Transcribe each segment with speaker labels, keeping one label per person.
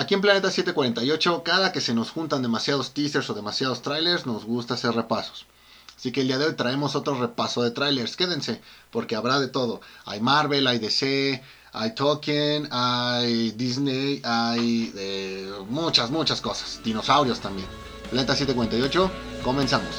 Speaker 1: Aquí en Planeta 748, cada que se nos juntan demasiados teasers o demasiados trailers, nos gusta hacer repasos. Así que el día de hoy traemos otro repaso de trailers. Quédense, porque habrá de todo. Hay Marvel, hay DC, hay Tolkien, hay Disney, hay eh, muchas, muchas cosas. Dinosaurios también. Planeta 748, comenzamos.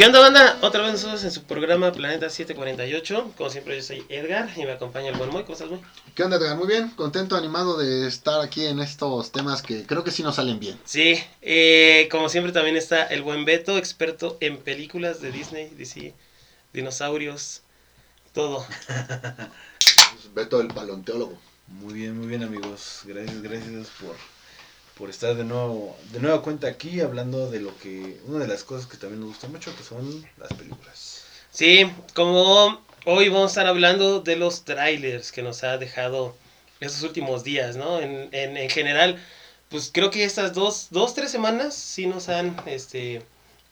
Speaker 2: ¿Qué onda, banda? Otra vez nosotros en su programa Planeta 748. Como siempre, yo soy Edgar y me acompaña el buen Moy. ¿Cómo estás, Moy?
Speaker 1: ¿Qué onda, Edgar? Muy bien, contento, animado de estar aquí en estos temas que creo que sí nos salen bien.
Speaker 2: Sí, eh, como siempre también está el buen Beto, experto en películas de Disney, DC, dinosaurios, todo.
Speaker 1: Beto el paleontólogo.
Speaker 3: Muy bien, muy bien amigos. Gracias, gracias por, por estar de nuevo, de nueva cuenta aquí hablando de lo que, una de las cosas que también nos gusta mucho, que son las películas.
Speaker 2: Sí, como hoy vamos a estar hablando de los trailers que nos ha dejado estos últimos días, ¿no? En, en, en general, pues creo que estas dos, dos, tres semanas sí nos han este,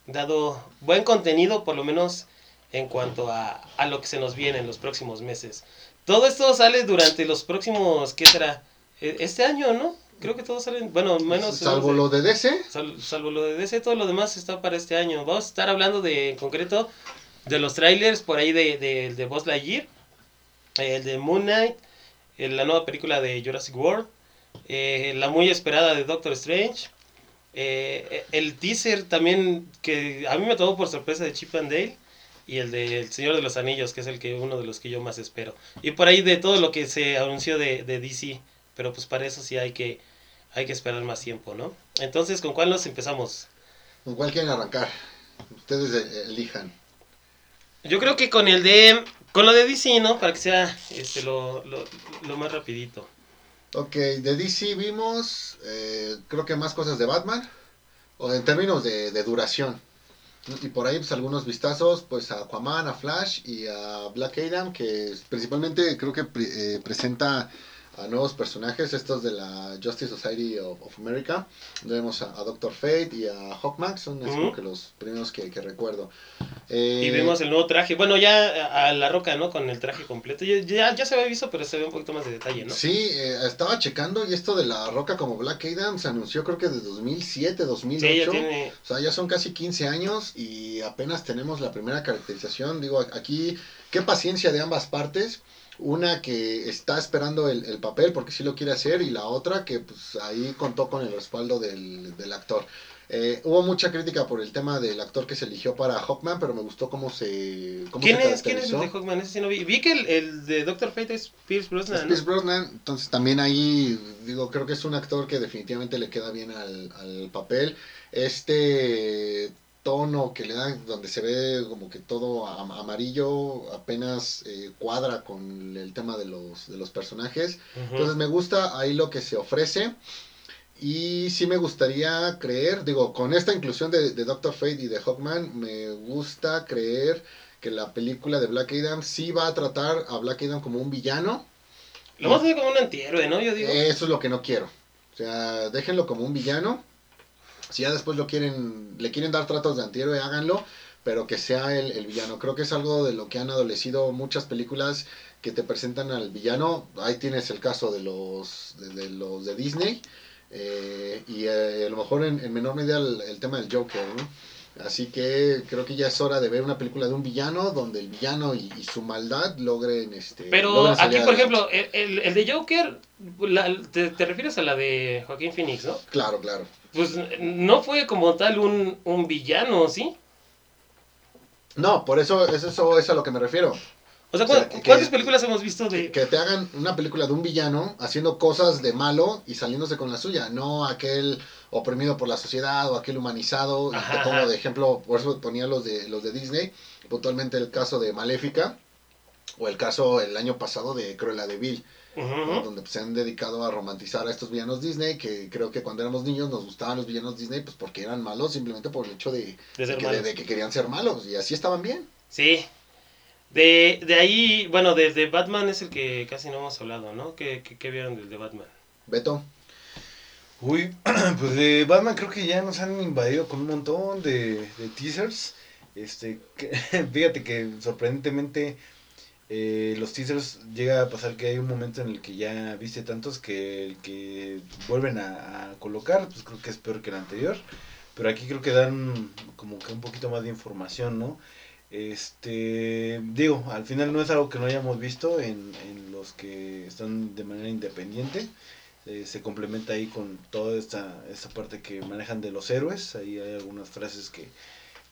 Speaker 2: dado buen contenido, por lo menos en cuanto a, a lo que se nos viene en los próximos meses. Todo esto sale durante los próximos, ¿qué será? E- Este año, ¿no? Creo que todos salen, bueno, menos...
Speaker 1: Salvo lo de DC.
Speaker 2: Sal- salvo lo de DC, todo lo demás está para este año. Vamos a estar hablando de, en concreto, de los trailers por ahí de, de, de Buzz Lightyear, el de Moon Knight, la nueva película de Jurassic World, eh, la muy esperada de Doctor Strange, eh, el teaser también que a mí me tomó por sorpresa de Chip and Dale y el de El Señor de los Anillos, que es el que uno de los que yo más espero. Y por ahí de todo lo que se anunció de, de DC, pero pues para eso sí hay que, hay que esperar más tiempo, ¿no? Entonces, ¿con cuál nos empezamos?
Speaker 1: ¿Con cuál quieren arrancar? Ustedes eh, elijan.
Speaker 2: Yo creo que con el de, con lo de DC, ¿no? Para que sea este, lo, lo, lo más rapidito.
Speaker 1: Ok, de DC vimos, eh, creo que más cosas de Batman, o en términos de, de duración. Y por ahí, pues algunos vistazos, pues a Aquaman, a Flash y a Black Adam, que principalmente creo que pre- eh, presenta a nuevos personajes, estos de la Justice Society of, of America. Vemos a, a Doctor Fate y a Hawkman, son así
Speaker 2: Ujú.
Speaker 1: como que los primeros que, que recuerdo. Eh,
Speaker 2: Y vemos el nuevo traje. Bueno, ya a la roca, ¿no? Con el traje completo. Ya, ya, ya se había visto, pero se ve un poquito más de detalle, ¿no?
Speaker 1: Sí, eh, estaba checando y esto de la roca como Black Adam se anunció creo que de 2007, 2008.
Speaker 2: Sí, ya tiene.
Speaker 1: O sea, ya son casi 15 años y apenas tenemos la primera caracterización. Digo, aquí, qué paciencia de ambas partes. Una que está esperando el, el papel porque sí lo quiere hacer y la otra que pues ahí contó con el respaldo del, del actor. Eh, hubo mucha crítica por el tema del actor que se eligió para Hawkman, pero me gustó cómo se cómo
Speaker 2: ¿Quién
Speaker 1: se
Speaker 2: es, ¿Quién es el de. Hawkman? Ese sí no vi. Vi que el, el de Doctor Fate es Pierce Brosnan.
Speaker 1: Pierce Brosnan, entonces también ahí, digo, creo que es un actor que definitivamente le queda bien al, al papel. Este tono que le dan, donde se ve como que todo am- amarillo, apenas eh, cuadra con el tema de los, de los personajes. Entonces me gusta ahí lo que se ofrece. Y sí me gustaría creer, digo, con esta inclusión de, de Doctor Fate y de Hawkman, me gusta creer que la película de Black Adam sí va a tratar a Black Adam como un villano.
Speaker 2: Lo vamos a ver como un antihéroe, ¿no? Yo digo.
Speaker 1: Eso es lo que no quiero. O sea, déjenlo como un villano. Si ya después lo quieren, le quieren dar tratos de antihéroe, háganlo, pero que sea el, el villano. Creo que es algo de lo que han adolecido muchas películas que te presentan al villano. Ahí tienes el caso de los de, los de Disney. eh, y eh, a lo mejor en, en menor medida el, el tema del Joker, ¿no? Así que creo que ya es hora de ver una película de un villano donde el villano y, y su maldad logren este
Speaker 2: Pero
Speaker 1: logren
Speaker 2: aquí, por ejemplo, el, el, el de Joker, la- te, te refieres a la de Joaquín Phoenix, ¿no?
Speaker 1: Claro, claro.
Speaker 2: Pues no fue como tal un, un villano, ¿sí?
Speaker 1: No, por eso, eso, eso es a lo que me refiero.
Speaker 2: O sea,
Speaker 1: O sea,
Speaker 2: ¿cu-
Speaker 1: que-
Speaker 2: ¿cuántas películas hemos visto de...?
Speaker 1: Que te hagan una película de un villano haciendo cosas de malo y saliéndose con la suya, no aquel oprimido por la sociedad o aquel humanizado. Y te pongo de ejemplo, por eso ponía los de los de Disney, puntualmente el caso de Maléfica o el caso el año pasado de Cruella de Vil, donde pues, se han dedicado a romantizar a estos villanos Disney, que creo que cuando éramos niños nos gustaban los villanos Disney pues porque eran malos simplemente por el hecho de, que, de que querían ser malos y así estaban bien.
Speaker 2: Sí. De, de ahí, bueno, de, de Batman es el que casi no hemos hablado, ¿no? ¿Qué, qué, qué vieron del de Batman?
Speaker 1: Beto.
Speaker 3: Uy, pues de Batman creo que ya nos han invadido con un montón de, de teasers. Este, fíjate que sorprendentemente eh, los teasers llega a pasar que hay un momento en el que ya viste tantos que el que vuelven a, a colocar, pues creo que es peor que el anterior. Pero aquí creo que dan como que un poquito más de información, ¿no? Este, digo, al final no es algo que no hayamos visto en, en los que están de manera independiente. Eh, se complementa ahí con toda esta, esta parte que manejan de los héroes. Ahí hay algunas frases que,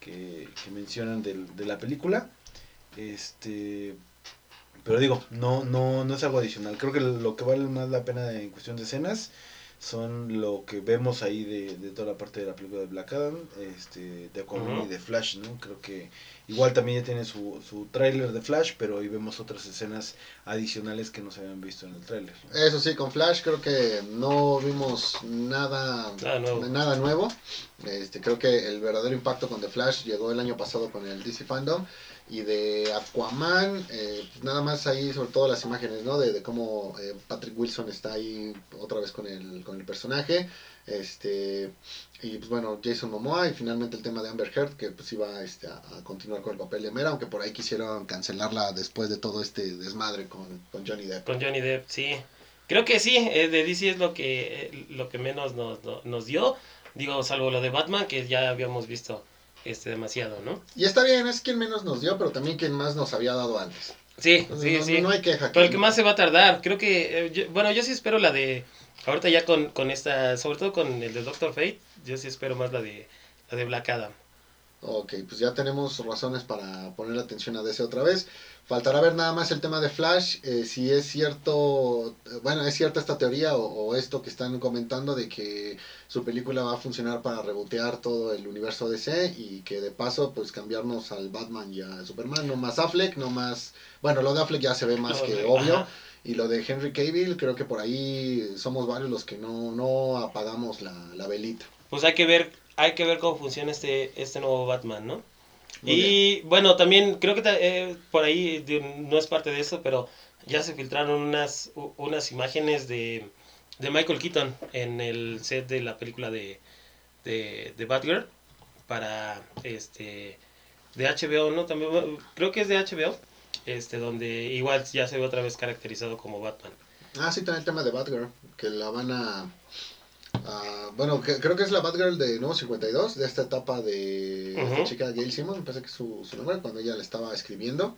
Speaker 3: que, que mencionan del- de la película. Este, pero digo, no, no, no es algo adicional. Creo que lo que vale más la pena en cuestión de escenas son lo que vemos ahí de, de toda la parte de la película de Black Adam, este, de Aquaman y de Flash, ¿no? Creo que igual también ya tiene su, su tráiler de Flash, pero ahí vemos otras escenas adicionales que no se habían visto en el tráiler.
Speaker 1: Eso sí, con Flash creo que no vimos nada,
Speaker 2: Nada nuevo.
Speaker 1: nada nuevo. Este, creo que el verdadero impacto con The Flash llegó el año pasado con el DC Fandom. Y de Aquaman, eh, pues nada más ahí, sobre todo las imágenes, ¿no? De, cómo eh, Patrick Wilson está ahí otra vez con el, con el personaje. Este, y pues bueno, Jason Momoa y finalmente el tema de Amber Heard, que pues iba este, a, continuar con el papel de Mera, aunque por ahí quisieron cancelarla después de todo este desmadre con, con Johnny Depp.
Speaker 2: Con Johnny Depp, sí. Creo que sí, eh, de DC es lo que, eh, lo que menos nos, no- nos dio. Digo, salvo lo de Batman, que ya habíamos visto este demasiado, ¿no?
Speaker 1: Y está bien, es quien menos nos dio, pero también quien más nos había dado antes.
Speaker 2: Sí, sí,
Speaker 1: no,
Speaker 2: sí.
Speaker 1: no hay queja.
Speaker 2: Pero el que más se va a tardar, creo que, eh, yo- bueno, yo sí espero la de, ahorita ya con, con esta, sobre todo con el de Doctor Fate, yo sí espero más la de, la de Black Adam.
Speaker 1: Ok, pues ya tenemos razones para poner atención a DC otra vez. Faltará ver nada más el tema de Flash, eh, si es cierto, bueno, es cierta esta teoría o, o esto que están comentando de que su película va a funcionar para rebotear todo el universo DC y que de paso pues cambiarnos al Batman y a Superman, no más Affleck, no más, bueno, lo de Affleck ya se ve más que obvio.
Speaker 2: ajá.
Speaker 1: Y lo de Henry Cavill, creo que por ahí somos varios los que no, no apagamos la, la velita.
Speaker 2: Pues hay que ver, hay que ver cómo funciona este, este nuevo Batman, ¿no?
Speaker 1: Muy
Speaker 2: y bueno, también creo que eh, por ahí no es parte de eso, pero ya se filtraron unas, unas imágenes de, de Michael Keaton en el set de la película de, de, de Batgirl para este de HBO, ¿no? También creo que es de HBO, este donde igual ya se ve otra vez caracterizado como Batman.
Speaker 1: Ah, sí, también el tema de Batgirl, que la van a... a- bueno, que- creo que es la Batgirl de Nuevo 52, de esta etapa de esta
Speaker 2: Ujú.
Speaker 1: chica Gail Simon, me parece que es su, su nombre, cuando ella la estaba escribiendo.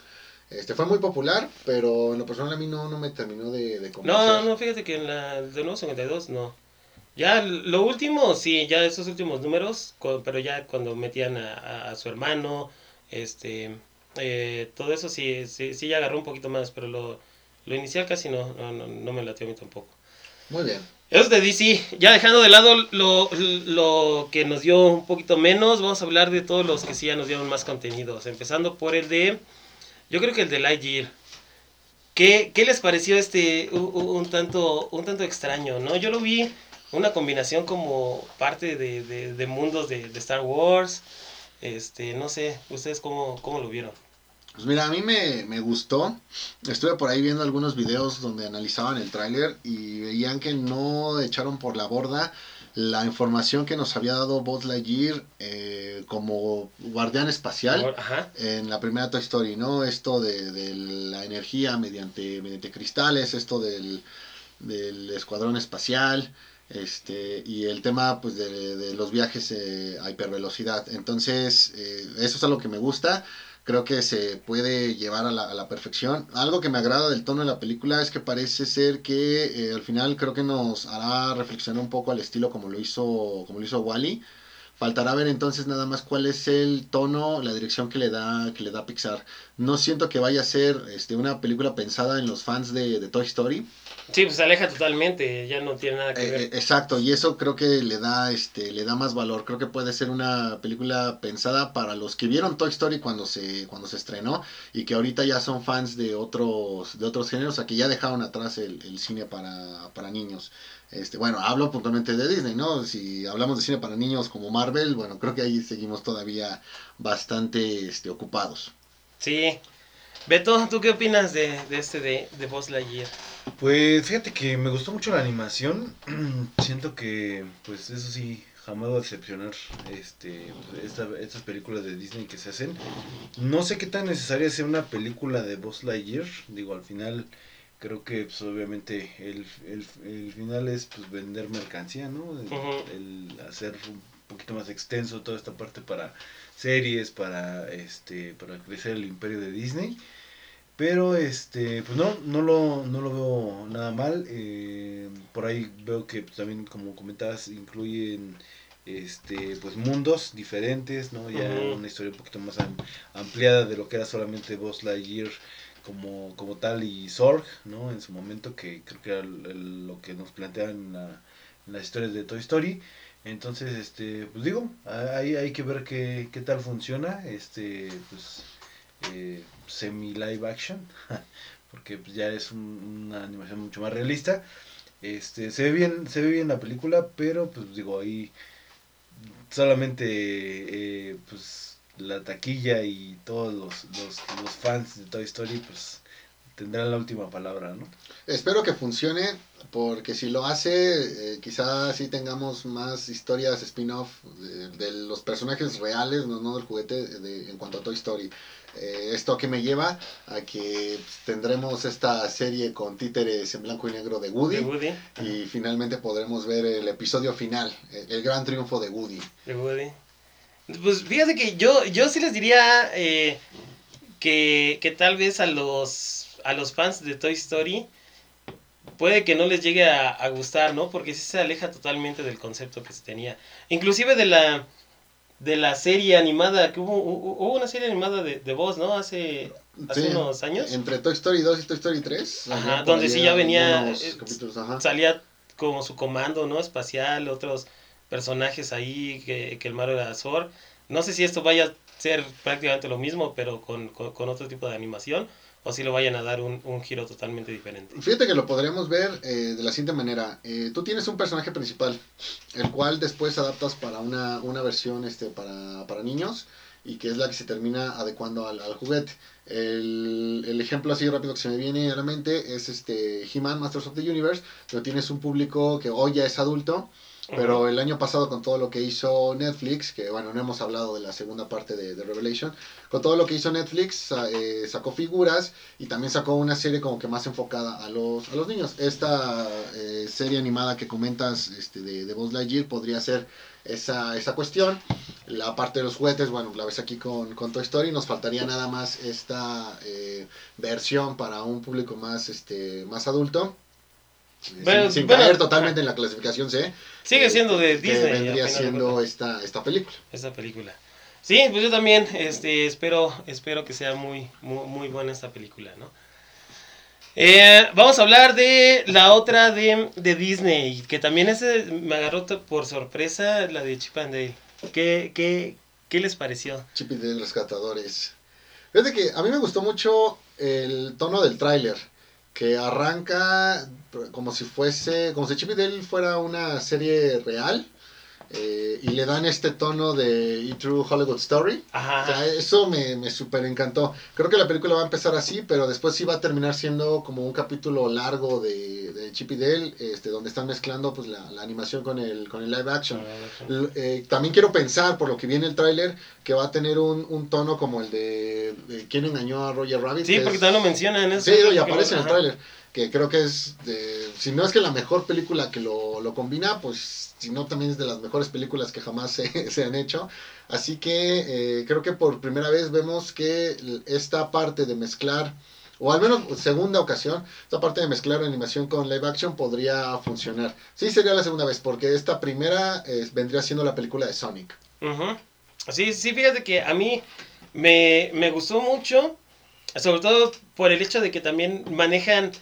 Speaker 1: Este fue muy popular, pero en lo personal a mí no, no me terminó de, de convencer.
Speaker 2: No, no, fíjate que en la de nuevo 52 no. Ya lo último, sí, ya esos últimos números, pero ya cuando metían a, a- a su hermano, este, eh, todo eso sí, sí, sí ya agarró un poquito más, pero lo, lo inicial casi no, no, no, no me latió a mí tampoco.
Speaker 1: Muy bien.
Speaker 2: Eso es de DC, ya dejando de lado lo, lo que nos dio un poquito menos, vamos a hablar de todos los que sí ya nos dieron más contenidos, empezando por el de, yo creo que el de Lightyear. ¿Qué, qué les pareció este un, tanto un tanto extraño, no? Yo lo vi una combinación como parte de, de- de mundos de, de Star Wars, este, no sé, ustedes cómo, cómo lo vieron.
Speaker 1: Pues mira, a mí me, me gustó. Estuve por ahí viendo algunos videos donde analizaban el tráiler y veían que no echaron por la borda la información que nos había dado Buzz Lightyear eh, como guardián espacial
Speaker 2: Ajá.
Speaker 1: en la primera Toy Story, ¿no? Esto de, de la energía mediante, mediante cristales, esto del, del escuadrón espacial, este, y el tema pues de, de los viajes eh, a hipervelocidad. Entonces, eh, eso es algo que me gusta. Creo que se puede llevar a la, perfección. Algo que me agrada del tono de la película es que parece ser que eh, al final creo que nos hará reflexionar un poco al estilo como lo hizo, como lo hizo Wally. Faltará ver entonces nada más cuál es el tono, la dirección que le da, que le da Pixar. No siento que vaya a ser este, una película pensada en los fans de Toy Story.
Speaker 2: Sí, pues se aleja totalmente, ya no tiene nada que
Speaker 1: Eh,
Speaker 2: ver.
Speaker 1: eh, exacto, y eso creo que le da, este, le da más valor. Creo que puede ser una película pensada para los que vieron Toy Story cuando se, cuando se estrenó y que ahorita ya son fans de otros, de otros géneros, o sea, que ya dejaron atrás el, el cine para, para niños. Este, bueno, hablo puntualmente de Disney, ¿no? Si hablamos de cine para niños como Marvel, bueno, creo que ahí seguimos todavía bastante este, ocupados.
Speaker 2: Sí. Beto, ¿tú qué opinas de, de este de, de Buzz Lightyear?
Speaker 3: Pues fíjate que me gustó mucho la animación. Siento que, pues eso sí, jamás va a decepcionar este, pues, esta- estas películas de Disney que se hacen. No sé qué tan necesaria sea una película de Buzz Lightyear. Digo, al final creo que pues, obviamente el, el, el final es pues vender mercancía, ¿no? El, hacer poquito más extenso toda esta parte para series, para este, para crecer el imperio de Disney. Pero este, pues no, no lo, no lo veo nada mal. eh, por ahí veo que pues, también, como comentabas, incluyen este, pues mundos diferentes, ¿no? Ya una historia un poquito más am- ampliada de lo que era solamente Buzz Lightyear como, como tal y Zorg, ¿no? En su momento, que creo que era lo que nos planteaban en, la- en las historias de Toy Story. Entonces, este, pues digo, ahí hay que ver qué, qué tal funciona, este, pues, eh, semi live action, porque pues, ya es un- una animación mucho más realista. Este, se ve bien, se ve bien la película, pero pues digo, ahí solamente eh, pues la taquilla y todos los, los, los fans de Toy Story pues tendrán la última palabra, ¿no?
Speaker 1: Espero que funcione, porque si lo hace, eh, quizás sí tengamos más historias spin-off de, de los personajes reales, no, no del juguete, de- en cuanto a Toy Story. Eh, esto que me lleva a que tendremos esta serie con títeres en blanco y negro de Woody.
Speaker 2: De Woody.
Speaker 1: Y finalmente podremos ver el episodio final, el, el gran triunfo de Woody.
Speaker 2: De Woody. Pues fíjate que yo, yo sí les diría eh, que, que tal vez a los, a los fans de Toy Story puede que no les llegue a, a gustar, ¿no? Porque sí se aleja totalmente del concepto que se tenía. Inclusive de la de la serie animada, que hubo, hubo una serie animada de, de voz, ¿no? Hace, hace
Speaker 1: Sí,
Speaker 2: unos años.
Speaker 1: Entre Toy Story 2 y Toy Story 3.
Speaker 2: Ajá, donde sí ya venía, eh,
Speaker 1: ajá.
Speaker 2: salía como su comando, ¿no? Espacial, otros personajes ahí, que, que el malo era Zor. No sé si esto vaya a ser prácticamente lo mismo, pero con, con, con otro tipo de animación, o si lo vayan a dar un, un giro totalmente diferente.
Speaker 1: Fíjate que lo podríamos ver eh, de la siguiente manera. Eh, tú tienes un personaje principal, el cual después adaptas para una, una versión este, para, para niños y que es la que se termina adecuando al, juguete. El, el ejemplo así rápido que se me viene a la mente es este He-Man Masters of the Universe, pero tienes un público que hoy ya es adulto, pero el año pasado con todo lo que hizo Netflix, que bueno, no hemos hablado de la segunda parte de, de Revelation, con todo lo que hizo Netflix eh, sacó figuras y también sacó una serie como que más enfocada a los, a los niños. Esta eh, serie animada que comentas este, de, de Buzz Lightyear podría ser esa, esa cuestión. La parte de los juguetes, bueno, la ves aquí con, con Toy Story, nos faltaría nada más esta eh, versión para un público más, este, más adulto. Eh, sin caer totalmente en la clasificación C.
Speaker 2: Sigue siendo de
Speaker 1: que
Speaker 2: Disney.
Speaker 1: vendría siendo esta, esta película.
Speaker 2: esta película. Sí, pues yo también este, espero, espero que sea muy, muy, muy buena esta película, ¿no? Eh, vamos a hablar de la otra de, de Disney, que también ese me agarró por sorpresa, la de Chip and Dale. ¿Qué, qué, qué les pareció?
Speaker 1: Chip y Dale Rescatadores. Fíjate que a mí me gustó mucho el tono del tráiler, que arranca como si fuese, como si Chip y Dale fuera una serie real, eh, y le dan este tono de E True Hollywood Story. O sea,
Speaker 2: Ajá.
Speaker 1: eso me, me súper encantó. Creo que la película va a empezar así, pero después sí va a terminar siendo como un capítulo largo de, de Chip y Dale, este, donde están mezclando pues, la, la animación con el, con el live action. L- eh, también quiero pensar, por lo que viene el tráiler, que va a tener un, un tono como el de, de ¿Quién engañó a Roger Rabbit?
Speaker 2: Sí,
Speaker 1: que
Speaker 2: porque
Speaker 1: es-
Speaker 2: también lo mencionan. eso
Speaker 1: Sí, y aparece en el
Speaker 2: ajá.
Speaker 1: tráiler. Que creo que es, de, si no es que la mejor película que lo, lo combina, pues si no también es de las mejores películas que jamás se, se han hecho. Así que eh, creo que por primera vez vemos que esta parte de mezclar, o al menos segunda ocasión, esta parte de mezclar animación con live action podría funcionar. Sí, sería la segunda vez, porque esta primera eh, vendría siendo la película de Sonic.
Speaker 2: Sí, sí, fíjate que a mí me, me gustó mucho, sobre todo por el hecho de que también manejan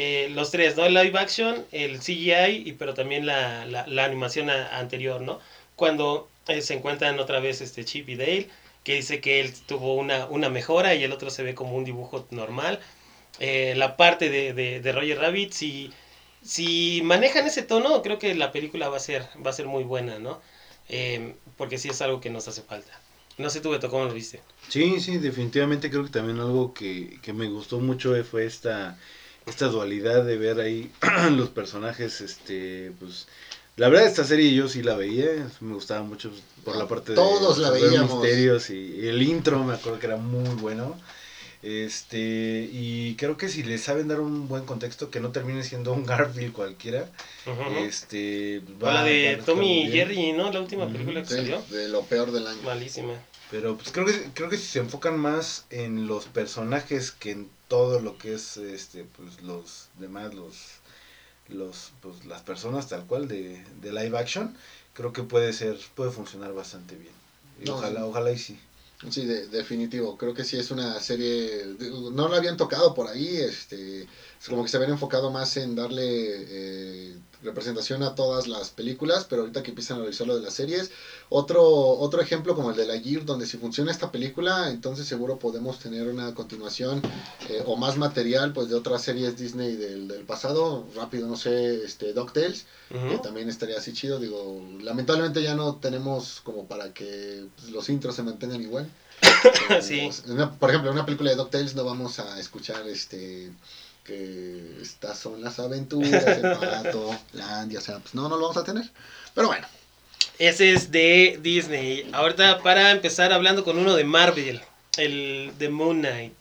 Speaker 2: eh, los tres, ¿no? El live action, el CGI, y, pero también la, la, animación anterior, ¿no? Cuando eh, se encuentran otra vez este Chip y Dale, que dice que él tuvo una, una mejora y el otro se ve como un dibujo normal. Eh, la parte de, de, Roger Rabbit, si, si manejan ese tono, creo que la película va a ser, va a ser muy buena, ¿no? Eh, porque sí es algo que nos hace falta. No sé tú, Beto, ¿cómo lo viste?
Speaker 3: Sí, sí, definitivamente creo que también algo que, que me gustó mucho fue esta, esta dualidad de ver ahí los personajes, este, pues, La verdad, esta serie yo sí la veía, me gustaba mucho por la parte
Speaker 1: Todos
Speaker 3: de
Speaker 1: la
Speaker 3: resolver
Speaker 1: veíamos.
Speaker 3: misterios y, y el intro me acuerdo que era muy bueno. Este, y creo que si le saben dar un buen contexto, que no termine siendo un Garfield cualquiera, este,
Speaker 2: la
Speaker 3: va- va a
Speaker 2: de Tommy y. Jerry, ¿no? La última película que
Speaker 1: Sí,
Speaker 2: salió.
Speaker 1: de lo peor del año.
Speaker 2: Malísima.
Speaker 3: Pero pues creo que creo que si se enfocan más en los personajes que en todo lo que es este pues los demás los los pues las personas tal cual de, de live action, creo que puede ser puede funcionar bastante bien. Y
Speaker 1: No,
Speaker 3: ojalá
Speaker 1: sí.
Speaker 3: ojalá y sí.
Speaker 1: Sí, de- definitivo. Creo que sí es una serie. No la habían tocado por ahí. Este, es como que se habían enfocado más en darle eh, representación a todas las películas, pero ahorita que empiezan a revisar lo de las series. Otro, otro ejemplo como el de la Gear, donde si funciona esta película, entonces seguro podemos tener una continuación eh, o más material pues de otras series Disney del, del pasado. Rápido, no sé, este, DuckTales. Que también estaría así chido. Digo, lamentablemente ya no tenemos como para que pues, los intros se mantengan igual.
Speaker 2: Sí.
Speaker 1: Una- por ejemplo, en una película de DuckTales no vamos a escuchar este que estas son las aventuras del pato, Landia, o sea, pues no, no lo vamos a tener. Pero bueno,
Speaker 2: Ese es de Disney. Ahorita para empezar hablando con uno de Marvel, el de Moon Knight.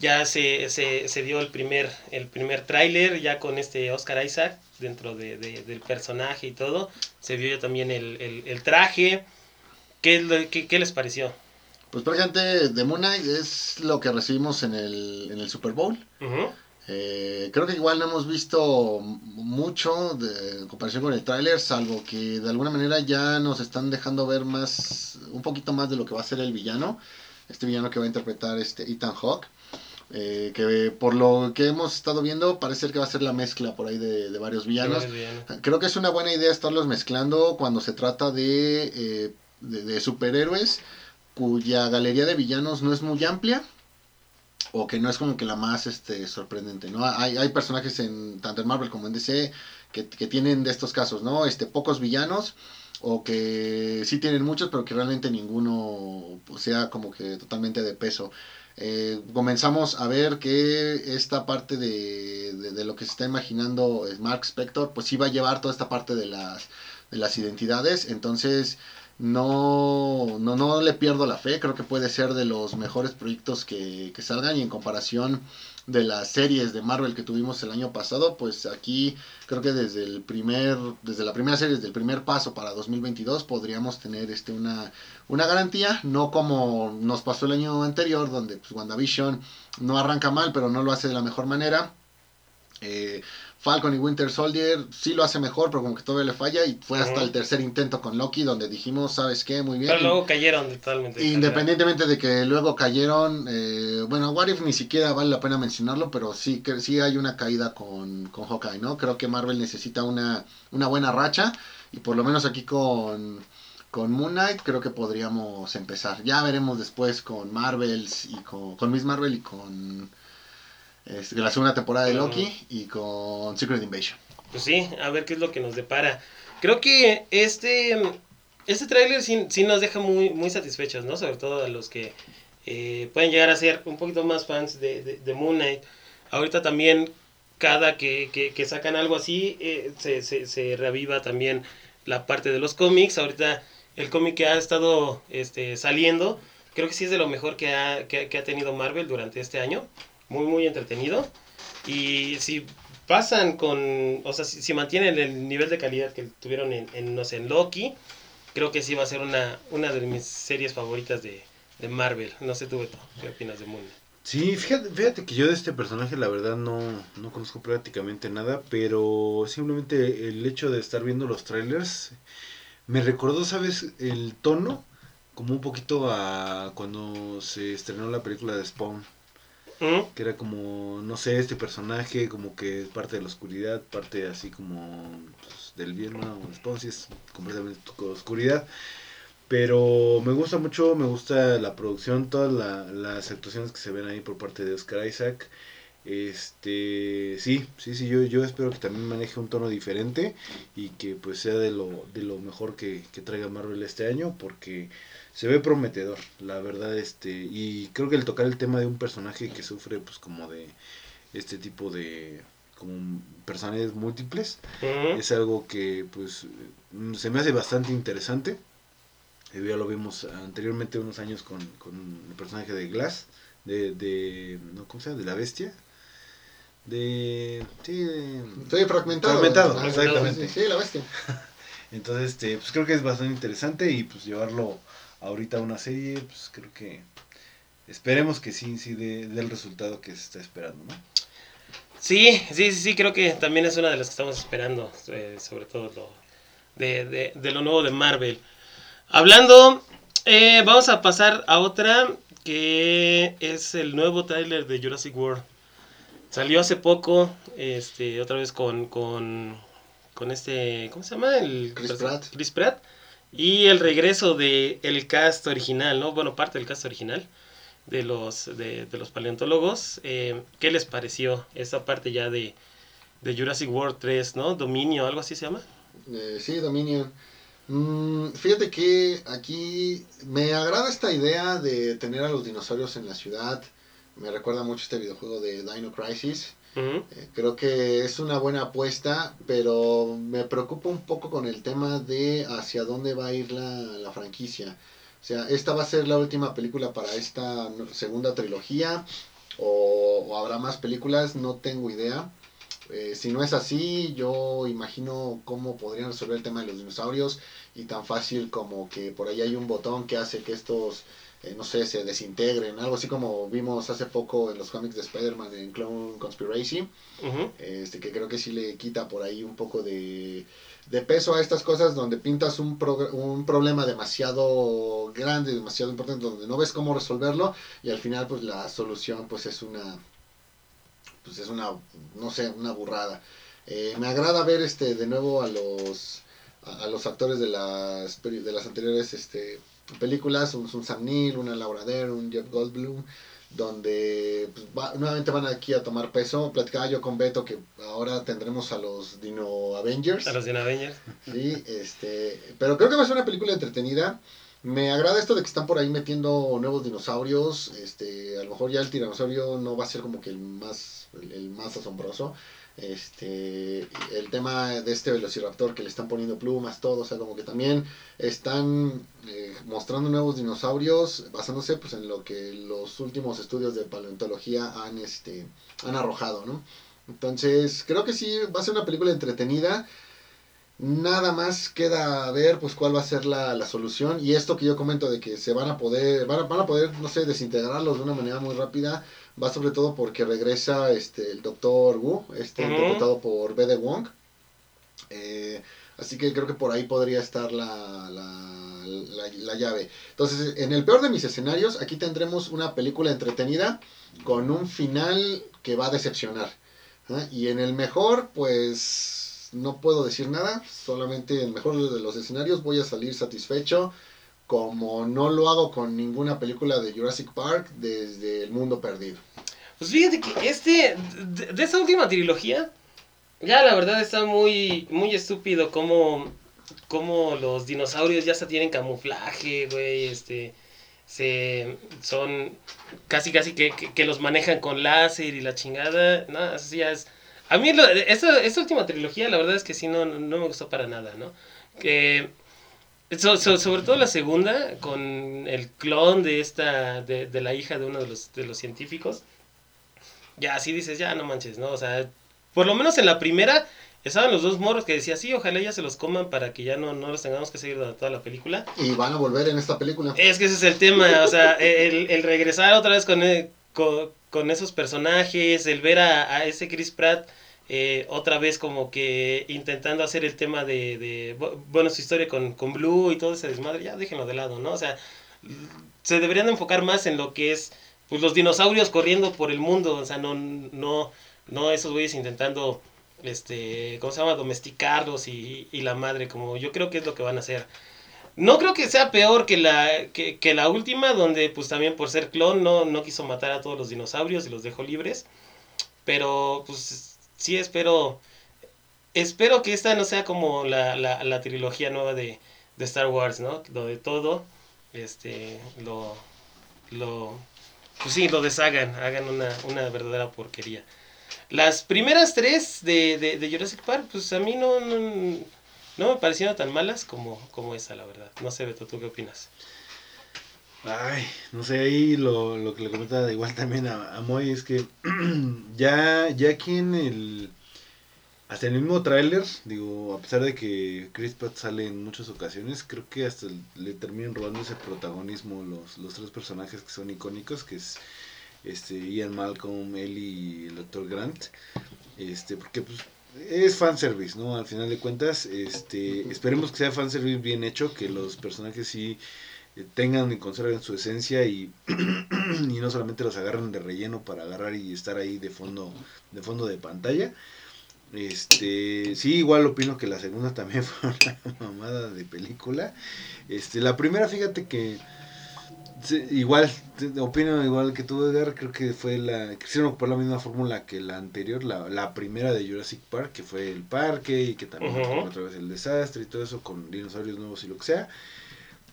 Speaker 2: Ya se, se, se dio el primer, el primer tráiler, ya con este Oscar Isaac dentro de, de- del personaje y todo. Se vio ya también el, el- el traje. ¿Qué, qué, qué les pareció?
Speaker 1: pues prácticamente The Moon Knight es lo que recibimos en el, en el Super Bowl.
Speaker 2: Ujú.
Speaker 1: Eh, creo que igual no hemos visto mucho de, en comparación con el tráiler, salvo que de alguna manera ya nos están dejando ver más, un poquito más de lo que va a ser el villano, este villano que va a interpretar este Ethan Hawke, eh, que por lo que hemos estado viendo parece ser que va a ser la mezcla por ahí de, de varios villanos. Creo que es una buena idea estarlos mezclando cuando se trata de, eh, de, de superhéroes cuya galería de villanos no es muy amplia o que no es como que la más este, sorprendente, ¿no? Hay, hay personajes en tanto en Marvel como en DC que, que tienen de estos casos, ¿no? Este, pocos villanos o que sí tienen muchos pero que realmente ninguno pues, sea como que totalmente de peso. Eh, comenzamos a ver que esta parte de, de, de lo que se está imaginando es Mark Spector, pues sí va a llevar toda esta parte de las, de las identidades, entonces no, no, no le pierdo la fe, creo que puede ser de los mejores proyectos que, que salgan. Y en comparación de las series de Marvel que tuvimos el año pasado, pues aquí creo que desde el primer, desde la primera serie, desde el primer paso para 2022 podríamos tener este una, una garantía, no como nos pasó el año anterior, donde pues, WandaVision no arranca mal, pero no lo hace de la mejor manera. Eh, Falcon y Winter Soldier sí lo hace mejor, pero como que todavía le falla. Y fue hasta el tercer intento con Loki, donde dijimos, ¿sabes qué? Muy bien.
Speaker 2: Pero luego cayeron totalmente. de
Speaker 1: Independientemente de que luego cayeron, eh, bueno, What If ni siquiera vale la pena mencionarlo, pero sí que sí hay una caída con, con Hawkeye, ¿no? Creo que Marvel necesita una, una buena racha y por lo menos aquí con, con Moon Knight creo que podríamos empezar. Ya veremos después con Marvels y con, con Miss Marvel y con este, la segunda temporada de Loki y con Secret Invasion.
Speaker 2: Pues sí, a ver qué es lo que nos depara. Creo que este este tráiler sí, sí nos deja muy, muy satisfechos, ¿no? Sobre todo a los que eh, pueden llegar a ser un poquito más fans de, de, de Moon Knight. Ahorita también, cada que, que, que sacan algo así, eh, se, se, se reaviva también la parte de los cómics. Ahorita el cómic que ha estado este, saliendo, creo que sí es de lo mejor que ha, que, que ha tenido Marvel durante este año. Muy, muy entretenido. Y si pasan con, o sea, si, si mantienen el nivel de calidad que tuvieron en, no sé, en Loki, creo que sí va a ser una, una de mis series favoritas de, de Marvel. No sé tú, Beto, ¿qué opinas de Moon?
Speaker 3: Sí, fíjate, fíjate que yo de este personaje la verdad no, no conozco prácticamente nada, pero simplemente el hecho de estar viendo los trailers me recordó, ¿sabes? El tono como un poquito a cuando se estrenó la película de Spawn. Que era como, no sé, este personaje como que es parte de la oscuridad, parte así como pues, del bien, no, Spawn sí es completamente oscuridad, pero me gusta mucho, me gusta la producción, todas la- las actuaciones que se ven ahí por parte de Oscar Isaac, este, sí, sí, sí, yo, yo espero que también maneje un tono diferente y que pues sea de lo, de lo mejor que, que traiga Marvel este año, porque se ve prometedor, la verdad, este, y creo que el tocar el tema de un personaje que sufre, pues, como de este tipo de, como personalidades múltiples. Es algo que pues se me hace bastante interesante. Eh, Ya lo vimos anteriormente unos años con, con el personaje de Glass, de, de no, ¿cómo se llama? De la bestia. De... Sí, de-
Speaker 1: Estoy fragmentado.
Speaker 3: Fragmentado, exactamente.
Speaker 1: Sí, la bestia.
Speaker 3: Entonces, este, pues creo que es bastante interesante y pues llevarlo ahorita una serie, pues creo que esperemos que sí, sí dé dé el resultado que se está esperando, ¿no?
Speaker 2: Sí, sí, sí, sí, creo que también es una de las que estamos esperando, eh, sobre todo lo, de, de, de lo nuevo de Marvel. Hablando, eh, vamos a pasar a otra que es el nuevo tráiler de Jurassic World. Salió hace poco, este, otra vez con, con, con este, ¿cómo se llama? El,
Speaker 1: Chris Pratt.
Speaker 2: Chris Pratt. Y el regreso de el cast original, ¿no? Bueno, parte del cast original de los, de, de los paleontólogos. Eh, ¿Qué les pareció esta parte ya de, de Jurassic World 3, ¿no? Dominio, algo así se llama.
Speaker 1: Eh, sí, Dominion. Mm, fíjate que aquí me agrada esta idea de tener a los dinosaurios en la ciudad. Me recuerda mucho este videojuego de Dino Crisis. Eh, creo que es una buena apuesta, pero me preocupa un poco con el tema de hacia dónde va a ir la, la franquicia. O sea, esta va a ser la última película para esta segunda trilogía o, o habrá más películas, no tengo idea. Eh, si no es así, yo imagino cómo podrían resolver el tema de los dinosaurios y tan fácil como que por ahí hay un botón que hace que estos, eh, no sé, se desintegren, algo así como vimos hace poco en los cómics de Spider-Man en Clone Conspiracy este que creo que sí le quita por ahí un poco de, de peso a estas cosas donde pintas un, un problema demasiado grande, demasiado importante, donde no ves cómo resolverlo y al final pues la solución pues es una pues es una no sé una burrada. Eh, me agrada ver este de nuevo a los a, a los actores de las de las anteriores este películas un, un Sam Neill una Laura Dern un Jeff Goldblum donde pues, va- nuevamente van aquí a tomar peso. Platicaba yo con Beto que ahora tendremos a los Dino Avengers.
Speaker 2: A los de Avengers.
Speaker 1: Sí, este, pero creo que va a ser una película entretenida. Me agrada esto de que están por ahí metiendo nuevos dinosaurios. Este, a lo mejor ya el tiranosaurio no va a ser como que el más, el, el más asombroso. Este, el tema de este velociraptor que le están poniendo plumas, todo, o sea, como que también están eh, mostrando nuevos dinosaurios basándose pues en lo que los últimos estudios de paleontología han este han arrojado, ¿no? Entonces, creo que sí va a ser una película entretenida. Nada más queda ver pues cuál va a ser la, la solución y esto que yo comento de que se van a poder van a, van a poder no sé desintegrarlos de una manera muy rápida va sobre todo porque regresa este el doctor Wu este interpretado por B.D. Wong. Eh, así que creo que por ahí podría estar la, la, la, la llave. Entonces en el peor de mis escenarios aquí tendremos una película entretenida con un final que va a decepcionar y en el mejor pues no puedo decir nada, solamente en el mejor de los escenarios voy a salir satisfecho, como no lo hago con ninguna película de Jurassic Park desde El Mundo Perdido.
Speaker 2: Pues fíjate que este, de, de esta última trilogía, ya la verdad está muy, muy estúpido cómo, cómo los dinosaurios ya se tienen camuflaje, güey, este, se, son casi casi que, que, los manejan con láser y la chingada, no, ya es... A mí lo- esta, esta última trilogía la verdad es que sí no, no me gustó para nada, ¿no? Que... So- so- sobre todo la segunda, con el clon de esta, de, de la hija de uno de los, de los científicos, ya así dices, ya no manches, ¿no? O sea, por lo menos en la primera estaban los dos morros que decía, sí, ojalá ya se los coman para que ya no, no los tengamos que seguir durante toda la película.
Speaker 1: Y van a volver en esta película.
Speaker 2: Es que ese es el tema, o sea, el, el regresar otra vez con, e- con, con esos personajes, el ver a, a ese Chris Pratt eh, otra vez como que intentando hacer el tema de, de bu- bueno, su historia con, con Blue y todo ese desmadre, ya déjenlo de lado, ¿no? O sea, se deberían de enfocar más en lo que es pues los dinosaurios corriendo por el mundo, o sea, no, no, no esos güeyes intentando, este, ¿cómo se llama? Domesticarlos y, y la madre, como yo creo que es lo que van a hacer. No creo que sea peor que la, que, que la última, donde pues también por ser clon no, no quiso matar a todos los dinosaurios y los dejó libres. Pero pues sí espero, espero que esta no sea como la, la, la trilogía nueva de, de Star Wars, ¿no? Donde todo, este, lo, lo, pues sí, lo deshagan, hagan una, una verdadera porquería. Las primeras tres de, de, de Jurassic Park, pues a mí no, no, no me parecieron tan malas como, como esa, la verdad. No sé, Beto, ¿tú qué opinas?
Speaker 3: Ay, no sé, ahí lo, lo que le comentaba igual también a, a Moy es que ya, ya aquí en el... Hasta el mismo tráiler, digo, a pesar de que Chris Pratt sale en muchas ocasiones, creo que hasta le terminan robando ese protagonismo los, los tres personajes que son icónicos, que es este Ian Malcolm, Ellie y el Dr. Grant. Este, porque pues es fanservice, ¿no? Al final de cuentas, este, esperemos que sea fanservice bien hecho, que los personajes sí tengan y conserven su esencia y, y no solamente los agarren de relleno para agarrar y estar ahí de fondo de fondo de pantalla. Este, sí, igual opino que la segunda también fue una mamada de película. Este, la primera, fíjate que sí, igual, opino igual que tú, Edgar, creo que fue la, quisieron ocupar la misma fórmula que la anterior, la, la primera de Jurassic Park, que fue el parque y que también fue otra vez el desastre y todo eso con dinosaurios nuevos y lo que sea.